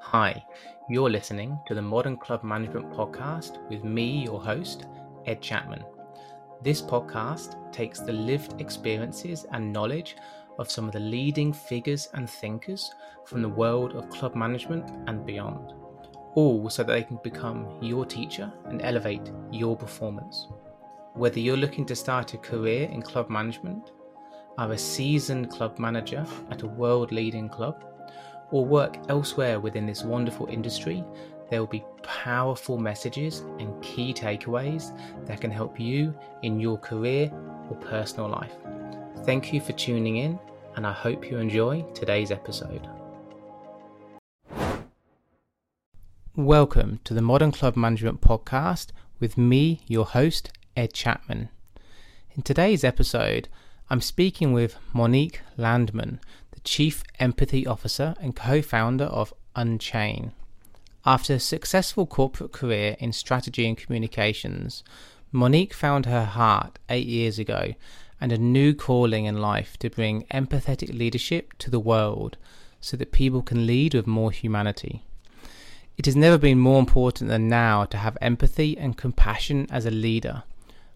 Hi, you're listening to the Modern Club Management Podcast with me, your host, Ed Chapman. This podcast takes the lived experiences and knowledge of some of the leading figures and thinkers from the world of club management and beyond, all so that they can become your teacher and elevate your performance. Whether you're looking to start a career in club management, are a seasoned club manager at a world leading club, or work elsewhere within this wonderful industry, there will be powerful messages and key takeaways that can help you in your career or personal life. Thank you for tuning in, and I hope you enjoy today's episode. Welcome to the Modern Club Management Podcast with me, your host, Ed Chapman. In today's episode, I'm speaking with Monique Landman, Chief Empathy Officer and co founder of Unchain. After a successful corporate career in strategy and communications, Monique found her heart eight years ago and a new calling in life to bring empathetic leadership to the world so that people can lead with more humanity. It has never been more important than now to have empathy and compassion as a leader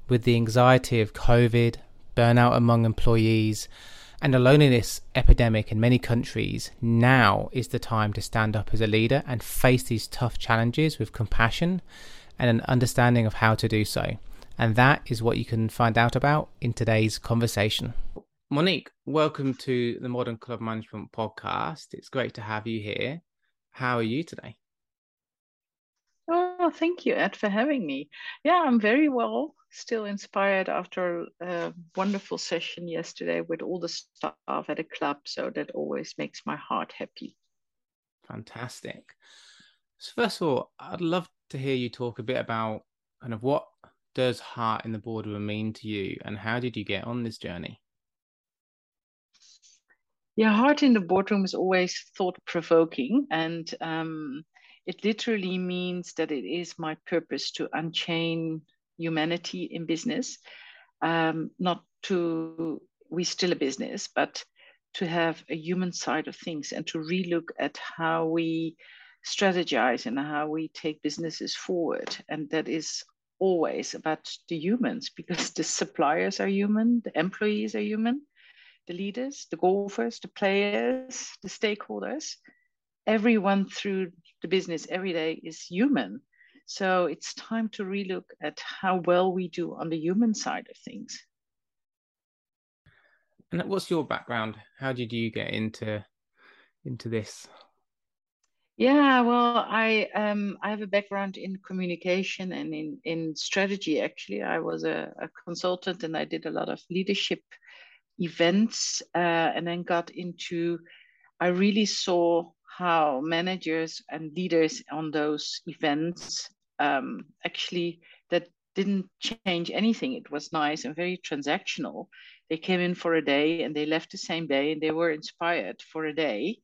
with the anxiety of COVID, burnout among employees, and a loneliness epidemic in many countries, now is the time to stand up as a leader and face these tough challenges with compassion and an understanding of how to do so. And that is what you can find out about in today's conversation. Monique, welcome to the Modern Club Management Podcast. It's great to have you here. How are you today? Oh, thank you, Ed, for having me. Yeah, I'm very well. Still inspired after a wonderful session yesterday with all the staff at a club. So that always makes my heart happy. Fantastic. So, first of all, I'd love to hear you talk a bit about kind of what does heart in the boardroom mean to you and how did you get on this journey? Yeah, heart in the boardroom is always thought provoking. And um, it literally means that it is my purpose to unchain humanity in business, um, not to, we still a business, but to have a human side of things and to relook at how we strategize and how we take businesses forward. And that is always about the humans because the suppliers are human, the employees are human, the leaders, the golfers, the players, the stakeholders everyone through the business every day is human. So it's time to relook at how well we do on the human side of things. And what's your background? How did you get into into this? Yeah, well, I um, I have a background in communication and in in strategy. Actually, I was a, a consultant and I did a lot of leadership events, uh, and then got into. I really saw how managers and leaders on those events um, actually that didn't change anything. It was nice and very transactional. They came in for a day and they left the same day and they were inspired for a day,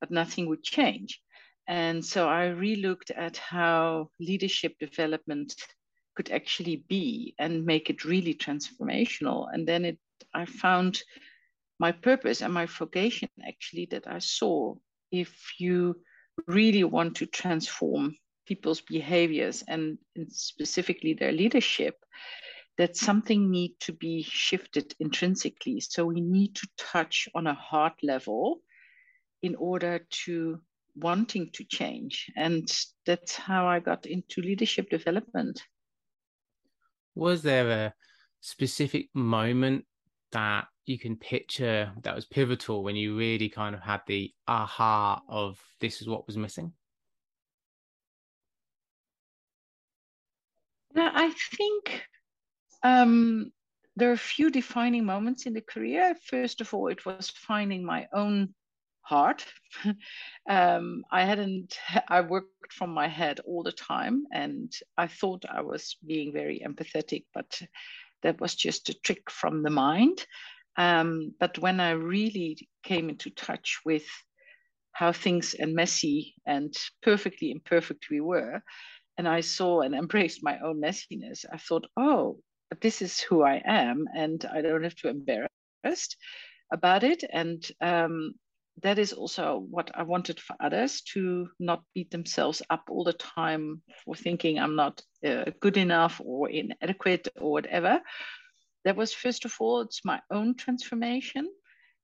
but nothing would change. And so I relooked at how leadership development could actually be and make it really transformational. And then it I found my purpose and my vocation actually that I saw if you really want to transform people's behaviors and, and specifically their leadership, that something need to be shifted intrinsically. So we need to touch on a heart level in order to wanting to change. And that's how I got into leadership development. Was there a specific moment that you can picture that was pivotal when you really kind of had the aha of this is what was missing? Yeah, I think um, there are a few defining moments in the career. First of all, it was finding my own heart. um, I hadn't, I worked from my head all the time and I thought I was being very empathetic, but that was just a trick from the mind. Um, but when I really came into touch with how things and messy and perfectly imperfect we were, and I saw and embraced my own messiness, I thought, oh, this is who I am, and I don't have to embarrassed about it. And um, that is also what I wanted for others to not beat themselves up all the time for thinking I'm not uh, good enough or inadequate or whatever. That was, first of all, it's my own transformation.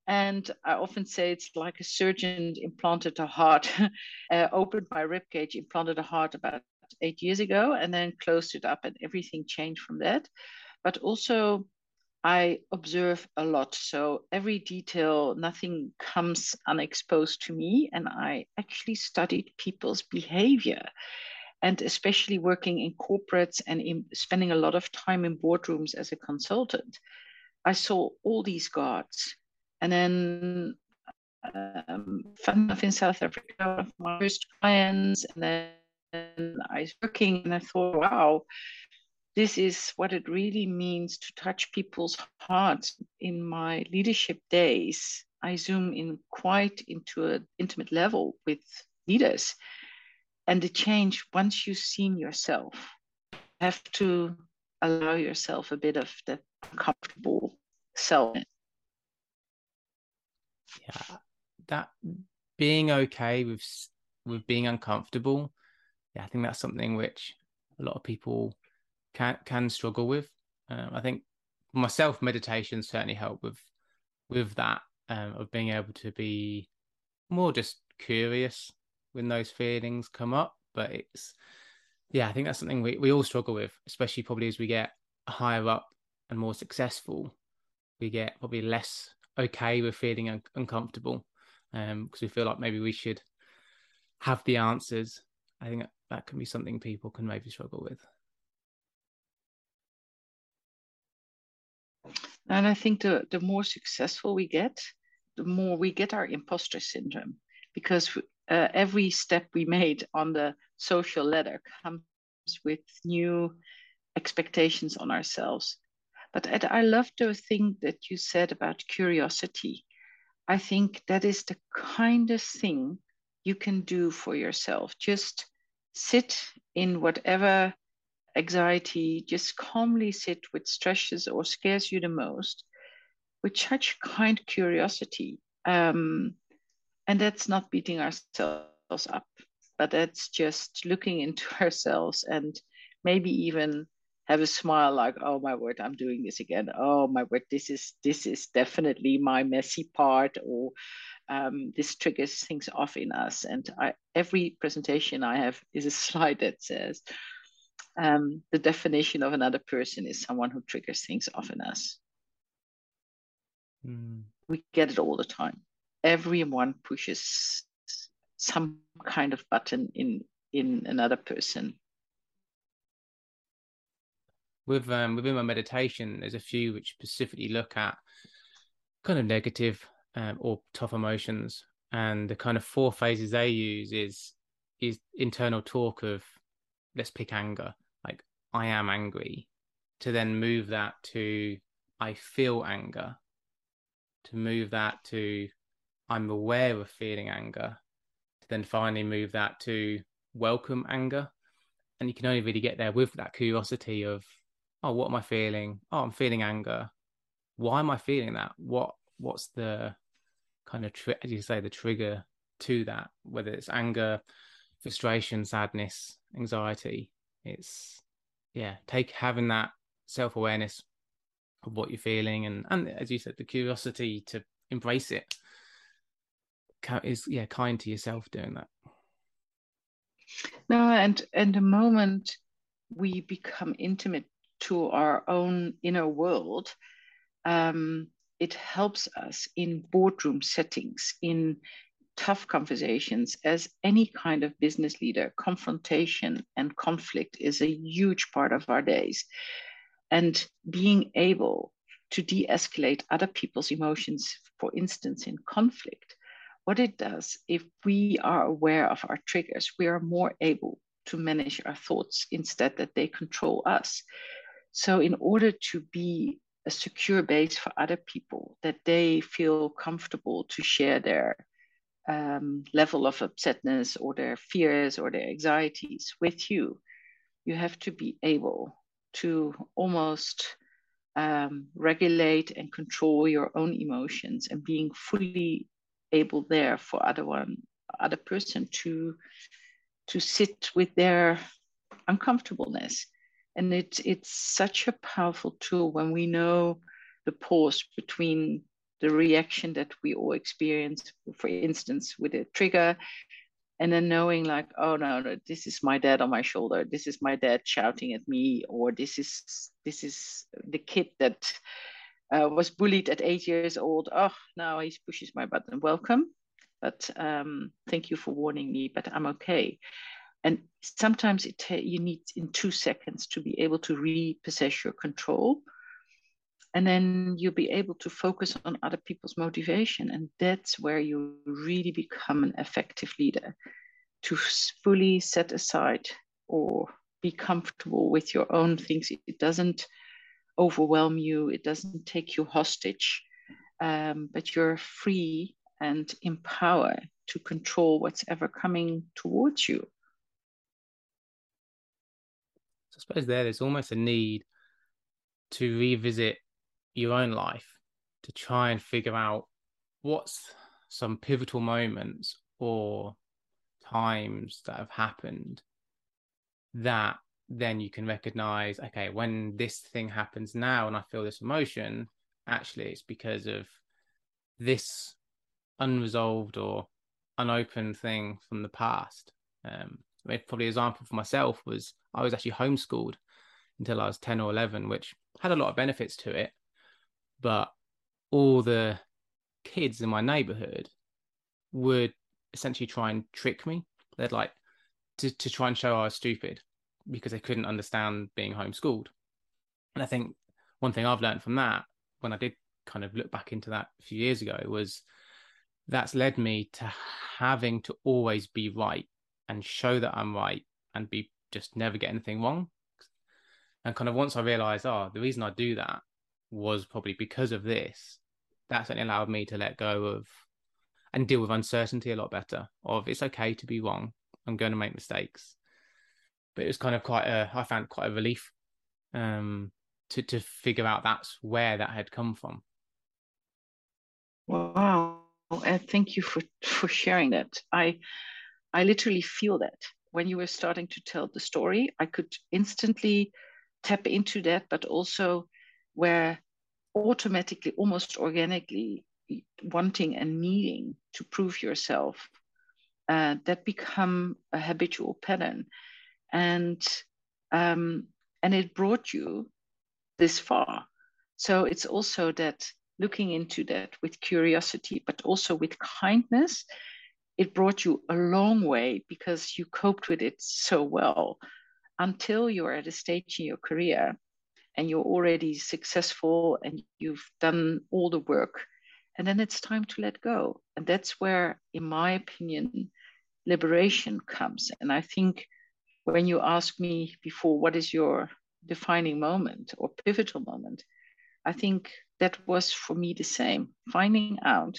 And I often say it's like a surgeon implanted a heart, uh, opened my rib cage, implanted a heart about eight years ago, and then closed it up, and everything changed from that. But also, I observe a lot. So every detail, nothing comes unexposed to me. And I actually studied people's behavior. And especially working in corporates and in spending a lot of time in boardrooms as a consultant, I saw all these guards. And then um, fun enough in South Africa, of my first clients, and then I was working and I thought, wow, this is what it really means to touch people's hearts. In my leadership days, I zoom in quite into an intimate level with leaders. And the change, once you've seen yourself, have to allow yourself a bit of the uncomfortable self. Yeah, that being okay with with being uncomfortable. Yeah, I think that's something which a lot of people can can struggle with. Um, I think myself, meditation certainly helped with with that um, of being able to be more just curious when those feelings come up. But it's yeah, I think that's something we, we all struggle with, especially probably as we get higher up and more successful. We get probably less okay with feeling un- uncomfortable because um, we feel like maybe we should have the answers. I think that, can be something people can maybe struggle with. And I think the, the more successful we get, the more we get our imposter syndrome because uh, every step we made on the social ladder comes with new expectations on ourselves. But Ed, I love the thing that you said about curiosity. I think that is the kindest thing you can do for yourself. Just sit in whatever anxiety, just calmly sit with stresses or scares you the most with such kind curiosity. Um, and that's not beating ourselves up, but that's just looking into ourselves and maybe even have a smile like oh my word i'm doing this again oh my word this is this is definitely my messy part or um, this triggers things off in us and I, every presentation i have is a slide that says um, the definition of another person is someone who triggers things off in us. Mm. We get it all the time. Everyone pushes some kind of button in in another person. With um, within my meditation, there's a few which specifically look at kind of negative um, or tough emotions, and the kind of four phases they use is is internal talk of let's pick anger like I am angry, to then move that to I feel anger, to move that to I'm aware of feeling anger, to then finally move that to welcome anger. And you can only really get there with that curiosity of, oh, what am I feeling? Oh, I'm feeling anger. Why am I feeling that? What what's the kind of tri- as you say the trigger to that? Whether it's anger, frustration, sadness, anxiety, it's yeah, take having that self awareness of what you're feeling and and as you said, the curiosity to embrace it is yeah kind to yourself doing that. No, and and the moment we become intimate to our own inner world, um, it helps us in boardroom settings, in tough conversations as any kind of business leader confrontation and conflict is a huge part of our days. And being able to de-escalate other people's emotions for instance in conflict what it does if we are aware of our triggers we are more able to manage our thoughts instead that they control us so in order to be a secure base for other people that they feel comfortable to share their um, level of upsetness or their fears or their anxieties with you, you have to be able to almost um, regulate and control your own emotions and being fully able there for other one other person to to sit with their uncomfortableness and it's it's such a powerful tool when we know the pause between the reaction that we all experience for instance with a trigger and then knowing like oh no, no this is my dad on my shoulder. This is my dad shouting at me or this is this is the kid that uh, was bullied at eight years old. Oh now he pushes my button. Welcome. But um, thank you for warning me but i'm okay and sometimes it you need in two seconds to be able to repossess your control. And then you'll be able to focus on other people's motivation. And that's where you really become an effective leader. To fully set aside or be comfortable with your own things. It doesn't overwhelm you. It doesn't take you hostage. Um, but you're free and empowered to control what's ever coming towards you i suppose there is almost a need to revisit your own life to try and figure out what's some pivotal moments or times that have happened that then you can recognize okay when this thing happens now and i feel this emotion actually it's because of this unresolved or unopened thing from the past. Um probably example for myself was i was actually homeschooled until i was 10 or 11 which had a lot of benefits to it but all the kids in my neighborhood would essentially try and trick me. They'd like to, to try and show I was stupid because they couldn't understand being homeschooled. And I think one thing I've learned from that, when I did kind of look back into that a few years ago, was that's led me to having to always be right and show that I'm right and be just never get anything wrong. And kind of once I realized, oh, the reason I do that was probably because of this. That certainly allowed me to let go of and deal with uncertainty a lot better. Of it's okay to be wrong. I'm going to make mistakes. But it was kind of quite a I found quite a relief um, to to figure out that's where that had come from. Wow. And thank you for for sharing that. I I literally feel that when you were starting to tell the story, I could instantly tap into that, but also where automatically, almost organically, wanting and needing to prove yourself, uh, that become a habitual pattern, and um, and it brought you this far. So it's also that looking into that with curiosity, but also with kindness, it brought you a long way because you coped with it so well until you're at a stage in your career and you're already successful and you've done all the work and then it's time to let go. And that's where in my opinion liberation comes. And i think when you ask me before what is your defining moment or pivotal moment? I think that was for me the same finding out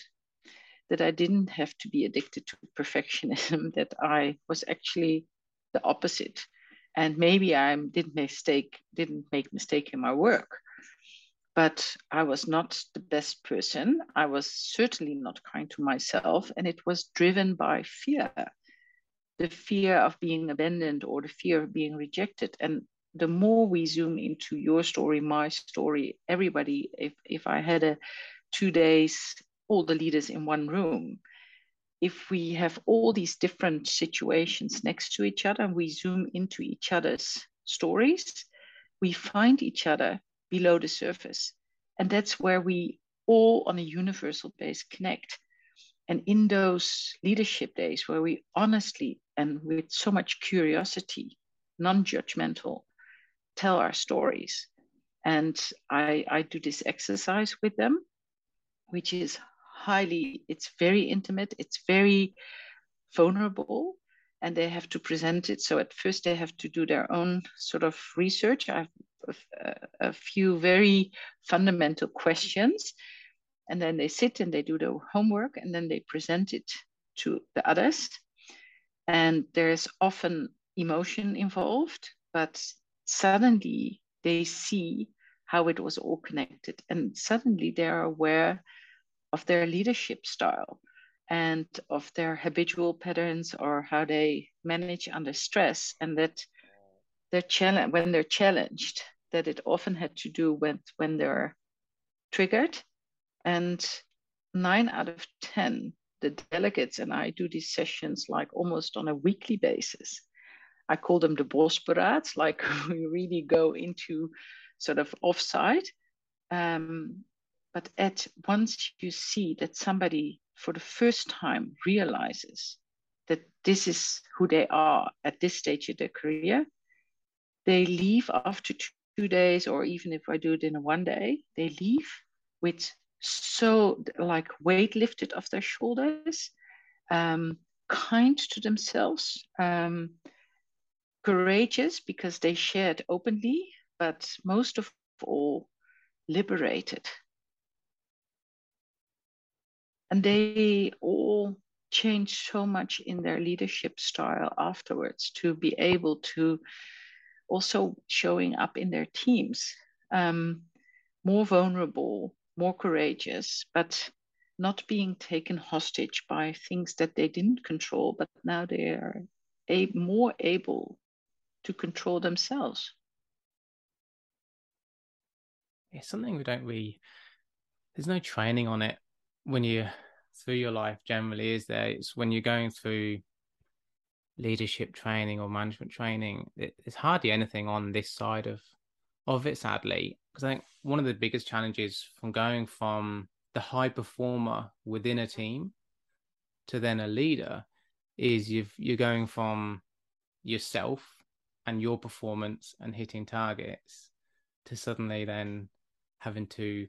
that i didn't have to be addicted to perfectionism that i was actually the opposite and maybe I didn't mistake didn't make mistake in my work, but I was not the best person. I was certainly not kind to myself, and it was driven by fear, the fear of being abandoned or the fear of being rejected. And the more we zoom into your story, my story, everybody, if if I had a two days all the leaders in one room if we have all these different situations next to each other and we zoom into each other's stories, we find each other below the surface. And that's where we all, on a universal base, connect. And in those leadership days where we honestly and with so much curiosity, non judgmental, tell our stories. And I, I do this exercise with them, which is highly, it's very intimate, it's very vulnerable, and they have to present it. So at first they have to do their own sort of research. I have a, a few very fundamental questions, and then they sit and they do the homework, and then they present it to the others. And there's often emotion involved, but suddenly they see how it was all connected, and suddenly they are aware of their leadership style. and of their habitual patterns or how they manage under stress and that they're challenged when they're challenged that it often had to do with when they're triggered and nine out of ten the delegates and i do these sessions like almost on a weekly basis i call them the bosberaad like we really go into sort of offsite um, but at once you see that somebody for the first time realizes that this is who they are at this stage of their career, they leave after two days, or even if I do it in one day, they leave with so like weight lifted off their shoulders, um, kind to themselves, um, courageous because they shared openly, but most of all, liberated and they all changed so much in their leadership style afterwards to be able to also showing up in their teams um, more vulnerable more courageous but not being taken hostage by things that they didn't control but now they are a, more able to control themselves. It's something we don't really there's no training on it when you through your life generally is there it's when you're going through leadership training or management training it, it's hardly anything on this side of of it sadly. Because i think one of the biggest challenges from going from the high performer within a team to then a leader is you've you're going from yourself and your performance and hitting targets to suddenly then having to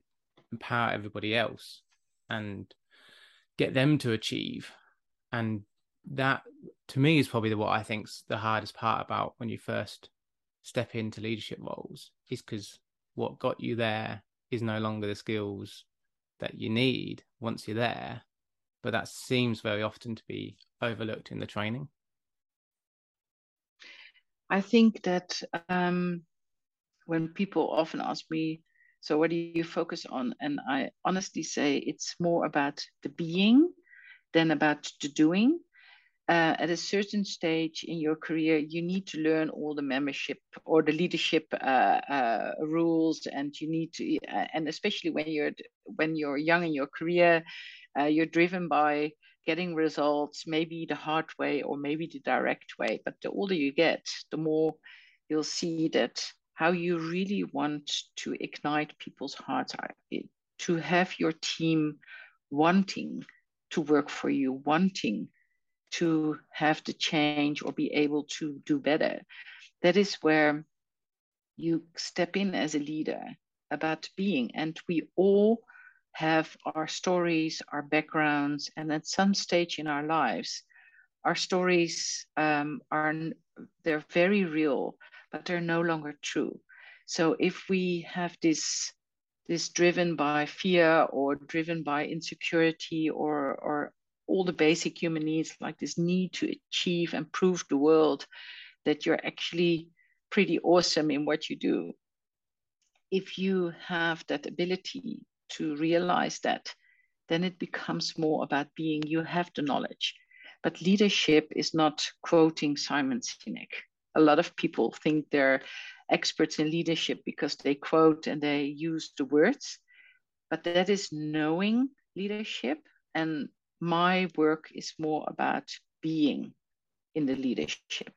empower everybody else and get them to achieve. And that to me is probably what I think's the hardest part about when you first step into leadership roles is because what got you there is no longer the skills that you need once you're there. But that seems very often to be overlooked in the training. I think that um, when people often ask me, so what do you focus on? And I honestly say it's more about the being than about the doing. Uh, at a certain stage in your career, you need to learn all the membership or the leadership uh, uh, rules, and you need to, uh, and especially when you're when you're young in your career, uh, you're driven by getting results, maybe the hard way or maybe the direct way. But the older you get, the more you'll see that how you really want to ignite people's hearts, to have your team wanting to work for you, wanting to have the change or be able to do better. That is where you step in as a leader about being. And we all have our stories, our backgrounds, and at some stage in our lives, our stories um, are they're very real but they're no longer true. So if we have this this driven by fear or driven by insecurity or or all the basic human needs like this need to achieve and prove the world that you're actually pretty awesome in what you do if you have that ability to realize that then it becomes more about being you have the knowledge but leadership is not quoting simon sinek a lot of people think they're experts in leadership because they quote and they use the words, but that is knowing leadership. And my work is more about being in the leadership.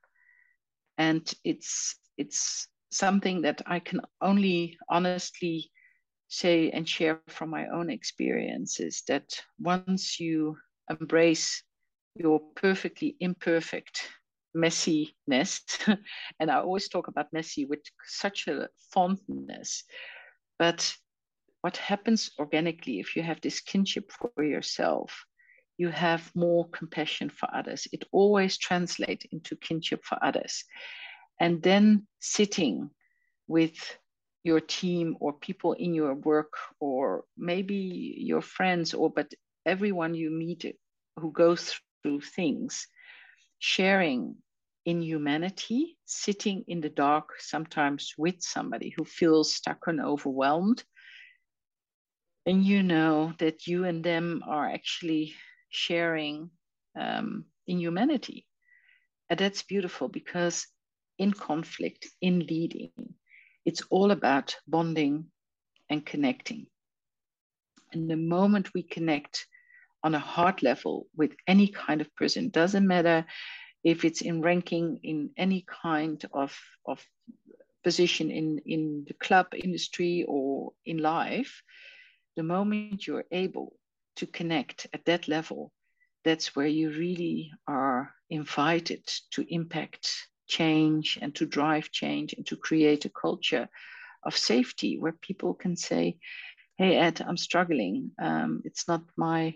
And it's it's something that I can only honestly say and share from my own experiences that once you embrace your perfectly imperfect messiness. and I always talk about messy with such a fondness. But what happens organically if you have this kinship for yourself? You have more compassion for others. It always translates into kinship for others. And then sitting with your team or people in your work or maybe your friends or but everyone you meet who goes through things sharing in humanity, sitting in the dark sometimes with somebody who feels stuck and overwhelmed. And you know that you and them are actually sharing um, in humanity. And that's beautiful because in conflict, in leading, it's all about bonding and connecting. And the moment we connect on a heart level with any kind of person, doesn't matter if it's in ranking in any kind of, of position in, in the club industry or in life, the moment you're able to connect at that level, that's where you really are invited to impact change and to drive change and to create a culture of safety where people can say, Hey, Ed, I'm struggling. Um, it's not my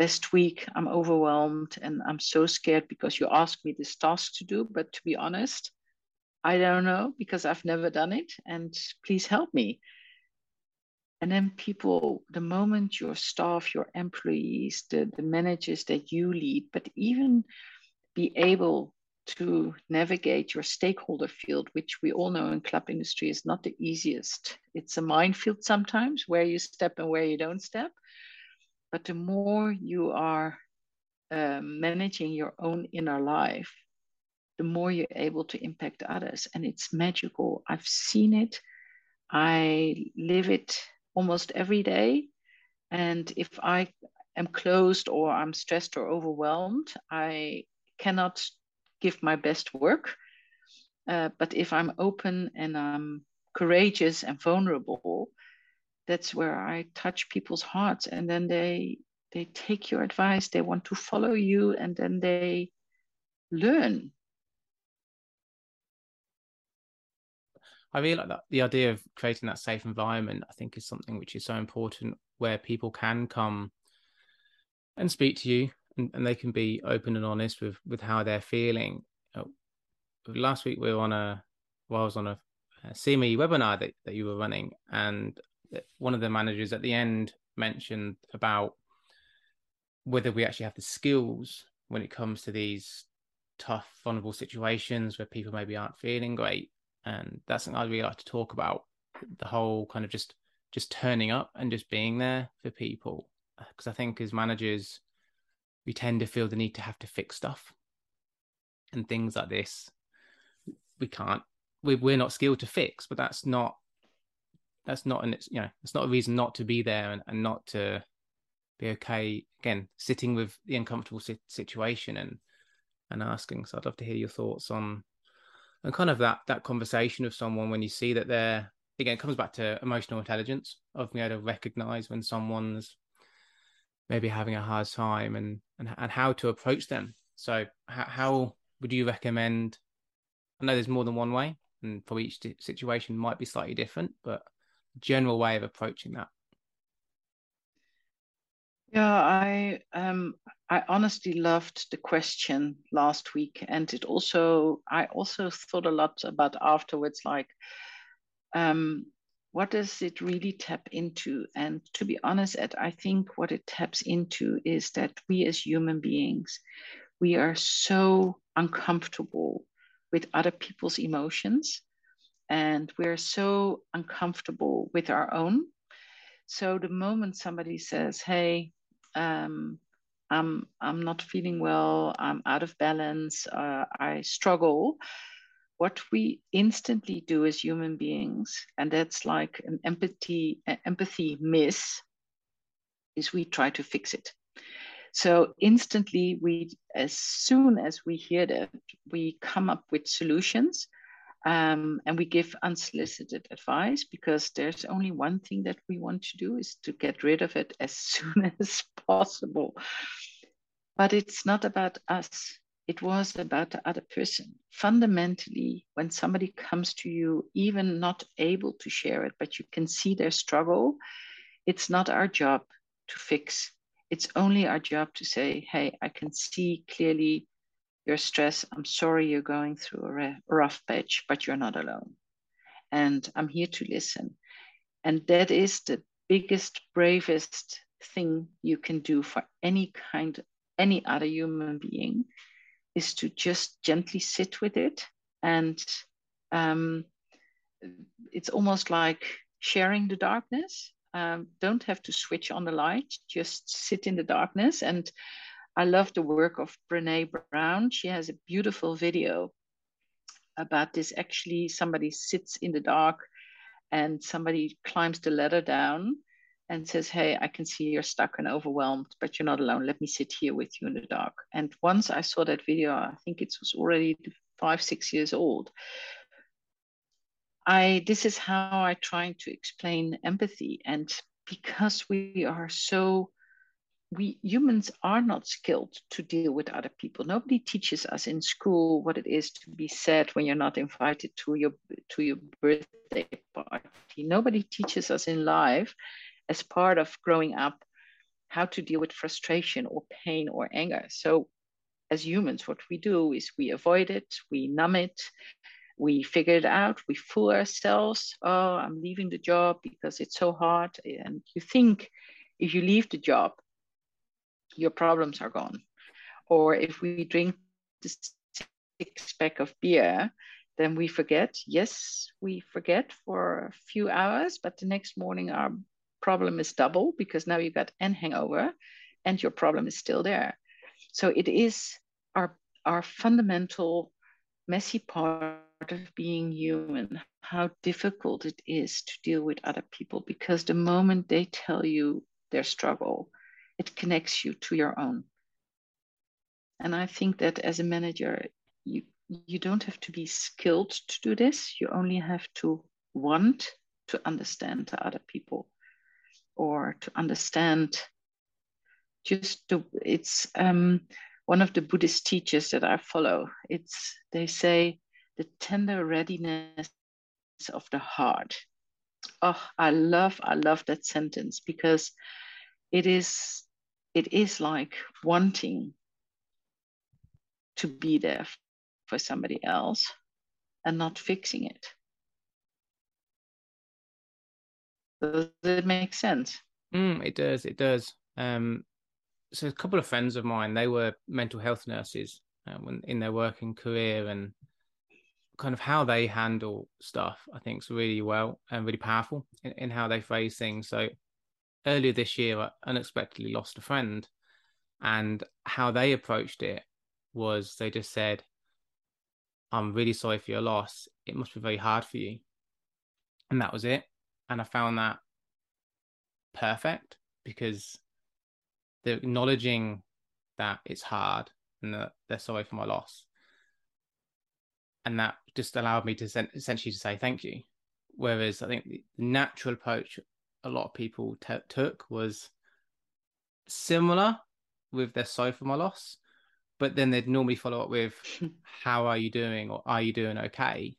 best week. I'm overwhelmed and I'm so scared because you asked me this task to do. But to be honest, I don't know because I've never done it. And please help me. And then people, the moment your staff, your employees, the, the managers that you lead, but even be able to navigate your stakeholder field, which we all know in club industry is not the easiest. It's a minefield sometimes where you step and where you don't step. But the more you are uh, managing your own inner life, the more you're able to impact others. And it's magical. I've seen it. I live it almost every day. And if I am closed or I'm stressed or overwhelmed, I cannot give my best work. Uh, but if I'm open and I'm courageous and vulnerable, that's where I touch people's hearts, and then they they take your advice. They want to follow you, and then they learn I really like that the idea of creating that safe environment. I think is something which is so important, where people can come and speak to you, and, and they can be open and honest with with how they're feeling. Uh, last week we were on a, well, I was on a, a CMAE webinar that, that you were running, and one of the managers at the end mentioned about whether we actually have the skills when it comes to these tough, vulnerable situations where people maybe aren't feeling great and that's something I really like to talk about. The whole kind of just just turning up and just being there for people, because I think as managers, we tend to feel the need to have to fix stuff, and things like this, we can't. We we're not skilled to fix, but that's not that's not an you know it's not a reason not to be there and, and not to be okay again sitting with the uncomfortable situation and and asking. So i'd love to hear your thoughts on and kind of that that conversation of someone when you see that they're again comes back to emotional intelligence of being able to recognize when someone's maybe having a hard time and and, and how to approach them. So how, how would you recommend i know there's more than one way and for each situation might be slightly different but general way of approaching that yeah, I um I honestly loved the question last week, and it also I also thought a lot about afterwards, like um what does it really tap into? And to be honest, Ed, I think what it taps into is that we as human beings, we are so uncomfortable with other people's emotions, and we're so uncomfortable with our own. So the moment somebody says, "Hey," um, I'm I'm not feeling well, I'm out of balance, uh, I struggle. What we instantly do as human beings, and that's like an empathy empathy miss, is we try to fix it. So instantly, we as soon as we hear that, we come up with solutions um, and we give unsolicited advice because there's only one thing that we want to do is to get rid of it as soon as possible. But it's not about us. It was about the other person. Fundamentally, when somebody comes to you, even not able to share it, but you can see their struggle, it's not our job to fix. It's only our job to say, hey, I can see clearly your stress. I'm sorry you're going through a rough patch, but you're not alone. And I'm here to listen. And that is the biggest, bravest thing you can do for any kind, any other human being is to just gently sit with it. And um, it's almost like sharing the darkness. Um, don't have to switch on the light, just sit in the darkness and I love the work of Brene Brown. She has a beautiful video about this. Actually, somebody sits in the dark and somebody climbs the ladder down and says, Hey, I can see you're stuck and overwhelmed, but you're not alone. Let me sit here with you in the dark. And once I saw that video, I think it was already five, six years old. I this is how I try to explain empathy. And because we are so we humans are not skilled to deal with other people. Nobody teaches us in school what it is to be sad when you're not invited to your to your birthday party. Nobody teaches us in life as part of growing up how to deal with frustration or pain or anger. So as humans, what we do is we avoid it, we numb it, we figure it out, we fool ourselves. Oh, I'm leaving the job because it's so hard. And you think if you leave the job, your problems are gone. Or if we drink six pack of beer, then we forget. Yes, we forget for a few hours, but the next morning our problem is double because now you got an hangover and your problem is still there. So it is our our fundamental messy part of being human, how difficult it is to deal with other people because the moment they tell you their struggle, it connects you to your own. And I think that as a manager, you you don't have to be skilled to do this. You only have to want to understand other people or to understand just the it's um, one of the Buddhist teachers that I follow. It's they say the tender readiness of the heart. Oh, I love I love that sentence because it is it is like wanting to be there for somebody else and not fixing it. Does it make sense? Mm, it does. It does. Um, so a couple of friends of mine, they were mental health nurses uh, when in their working career, and kind of how they handle stuff, I think, is really well and really powerful in, in how they phrase things. So earlier this year, I unexpectedly lost a friend, and how they approached it was they just said, "I'm really sorry for your loss. It must be very hard for you," and that was it and I found that perfect because they're acknowledging that it's hard and that they're sorry for my loss, and that just allowed me to essentially to say thank you. Whereas I think the natural approach a lot of people t- took was similar with their sorry for my loss, but then they'd normally follow up with how are you doing or are you doing okay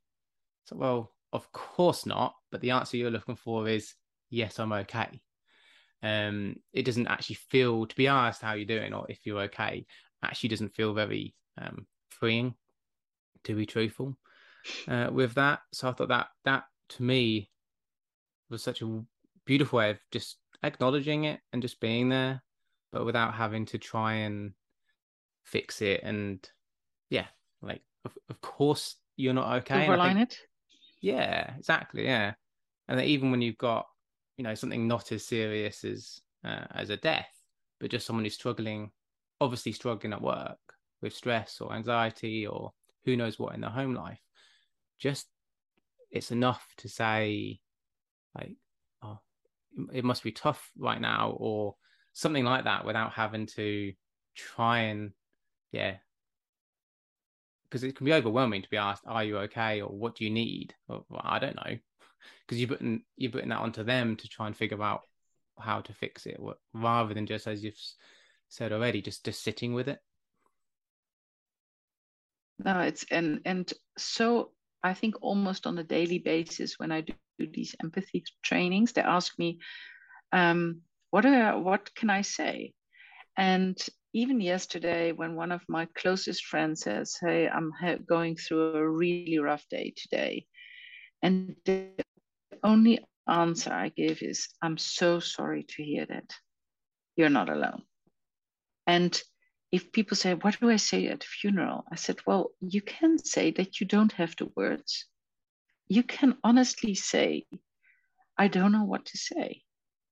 so well of course not. But the answer you're looking for is yes, I'm okay. Um, it doesn't actually feel, to be asked how you're doing or if you're okay, actually doesn't feel very um, freeing, to be truthful, uh, with that. So I thought that that to me was such a beautiful way of just acknowledging it and just being there, but without having to try and fix it. And yeah, like of, of course you're not okay. Overline it. Yeah, exactly. Yeah, and even when you've got you know something not as serious as uh, as a death, but just someone who's struggling, obviously struggling at work with stress or anxiety or who knows what in their home life, just it's enough to say like, it must be tough right now or something like that without having to try and yeah because it can be overwhelming to be asked, "Are you okay?" or "What do you need?" Well, I don't know, because you're putting you're putting that onto them to try and figure out how to fix it, rather than just as you've said already, just just sitting with it. No, it's and and so I think almost on a daily basis when I do these empathy trainings, they ask me, um, "What are what can I say?" And even yesterday, when one of my closest friends says, Hey, I'm going through a really rough day today. And the only answer I give is, I'm so sorry to hear that. You're not alone. And if people say, What do I say at a funeral? I said, Well, you can say that you don't have the words. You can honestly say, I don't know what to say,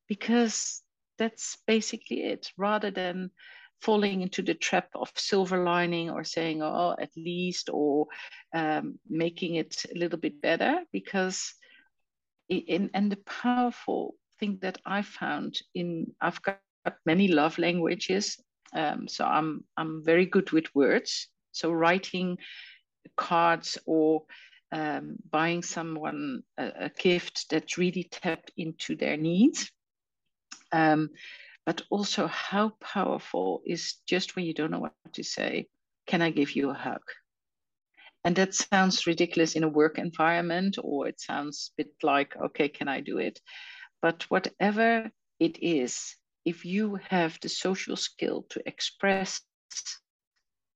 because that's basically it, rather than falling into the trap of silver lining or saying, oh, at least, or um, making it a little bit better. Because, in, and the powerful thing that I found in, I've got many love languages. Um, so I'm, I'm very good with words. So writing cards or um, buying someone a, a, gift that really tapped into their needs. Um, but also how powerful is just when you don't know what to say, can I give you a hug? And that sounds ridiculous in a work environment, or it sounds a bit like, okay, can I do it? But whatever it is, if you have the social skill to express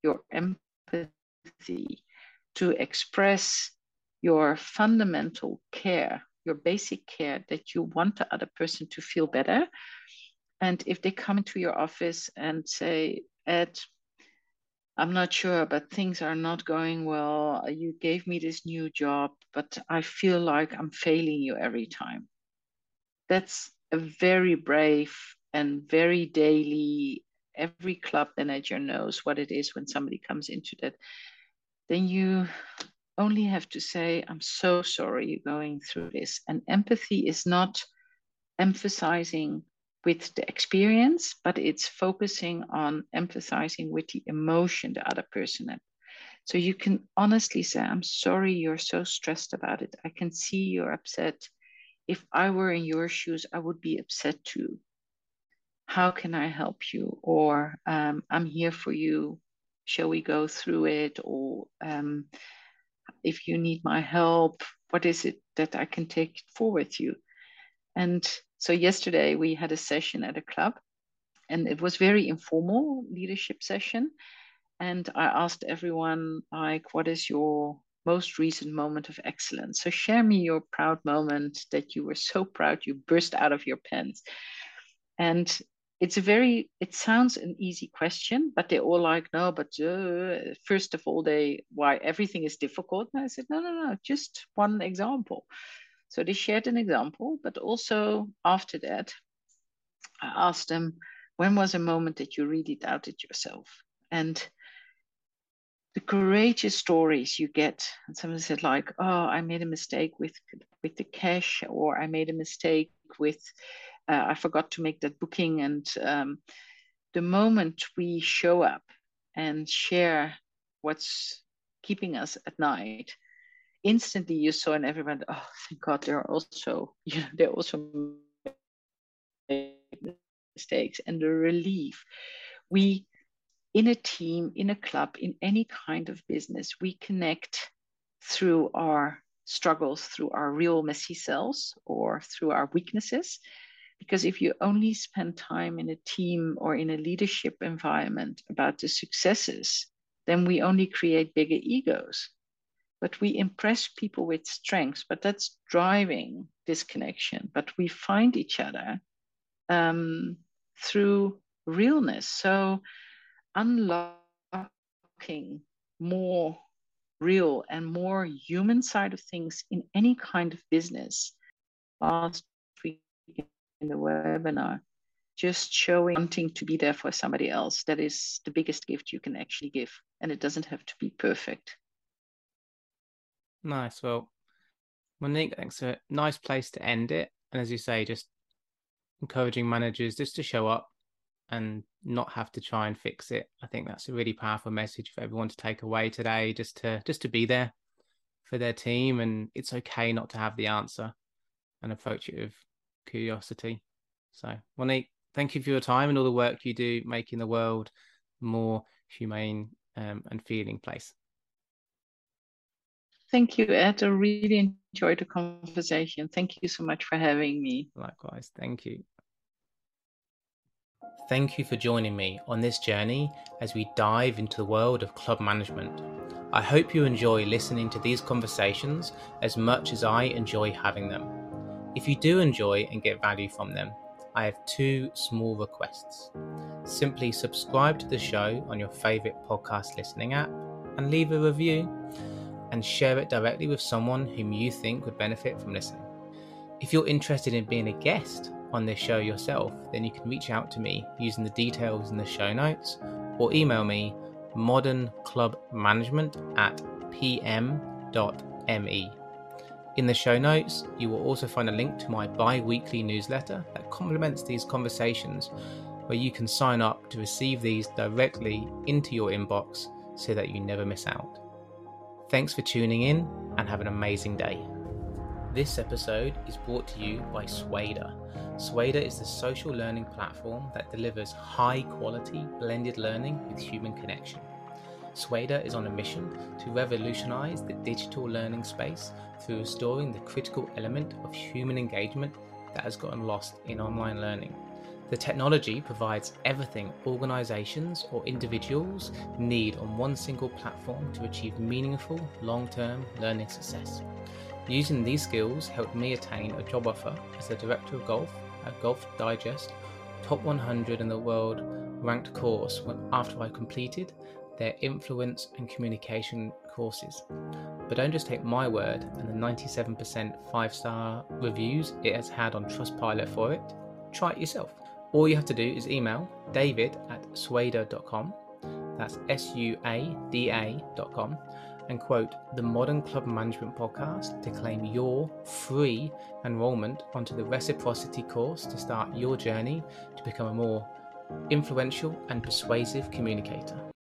your empathy, to express your fundamental care, your basic care that you want the other person to feel better. And if they come into your office and say, Ed, I'm not sure, but things are not going well. You gave me this new job, but I feel like I'm failing you every time. That's a very brave and very daily, every club manager knows what it is when somebody comes into that. Then you only have to say, I'm so sorry you're going through this. And empathy is not emphasizing with the experience, but it's focusing on emphasizing with the emotion the other person had. So you can honestly say, I'm sorry you're so stressed about it. I can see you're upset. If I were in your shoes, I would be upset too. How can I help you? Or um, I'm here for you. Shall we go through it? Or um, if you need my help, what is it that I can take forward you? And so yesterday we had a session at a club and it was very informal leadership session. And I asked everyone like, what is your most recent moment of excellence? So share me your proud moment that you were so proud you burst out of your pants. And it's a very it sounds an easy question but they're all like no but uh, first of all they why everything is difficult. And i said no no no just one example. So they shared an example but also after that i asked them when was a moment that you really doubted yourself? And the courageous stories you get and someone said like oh i made a mistake with with the cash or i made a mistake with uh, I forgot to make that booking. And um, the moment we show up and share what's keeping us at night, instantly you saw in everyone, oh, thank God, there are also, you know, there are also mistakes and the relief. We, in a team, in a club, in any kind of business, we connect through our struggles, through our real messy selves or through our weaknesses. Because if you only spend time in a team or in a leadership environment about the successes, then we only create bigger egos. But we impress people with strengths, but that's driving disconnection. But we find each other um, through realness. So unlocking more real and more human side of things in any kind of business. Week in the webinar just showing wanting to be there for somebody else that is the biggest gift you can actually give and it doesn't have to be perfect. Nice. Well monique thanks. A nice place to end it. And as you say just encouraging managers just to show up and not have to try and fix it. I think that's a really powerful message for everyone to take away today just to just to be there for their team. And it's okay not to have the answer and approach it with curiosity. So, Monique, thank you for your time and all the work you do making the world more humane um, and feeling place. Thank you, Ed. I really enjoyed the conversation. Thank you so much for having me. Likewise. Thank you. Thank you for joining me on this journey as we dive into the world of club management. I hope you enjoy listening to these conversations as much as I enjoy having them. If you do enjoy and get value from them, I have two small requests. Simply subscribe to the show on your favourite podcast listening app and leave a review and share it directly with someone whom you think would benefit from listening. If you're interested in being a guest on this show yourself, then you can reach out to me using the details in the show notes or email me modernclubmanagement at pm.me. In the show notes, you will also find a link to my bi weekly newsletter that complements these conversations, where you can sign up to receive these directly into your inbox so that you never miss out. Thanks for tuning in and have an amazing day. This episode is brought to you by Suada. Suada is the social learning platform that delivers high quality blended learning with human connection. Suada is on a mission to revolutionize the digital learning space through restoring the critical element of human engagement that has gotten lost in online learning. The technology provides everything organizations or individuals need on one single platform to achieve meaningful long term learning success. Using these skills helped me attain a job offer as the director of golf at Golf Digest, top 100 in the world ranked course after I completed their influence and communication courses. But don't just take my word and the 97% five star reviews it has had on Trustpilot for it. Try it yourself. All you have to do is email david at suada.com, that's S U A D A.com, and quote the Modern Club Management Podcast to claim your free enrollment onto the reciprocity course to start your journey to become a more influential and persuasive communicator.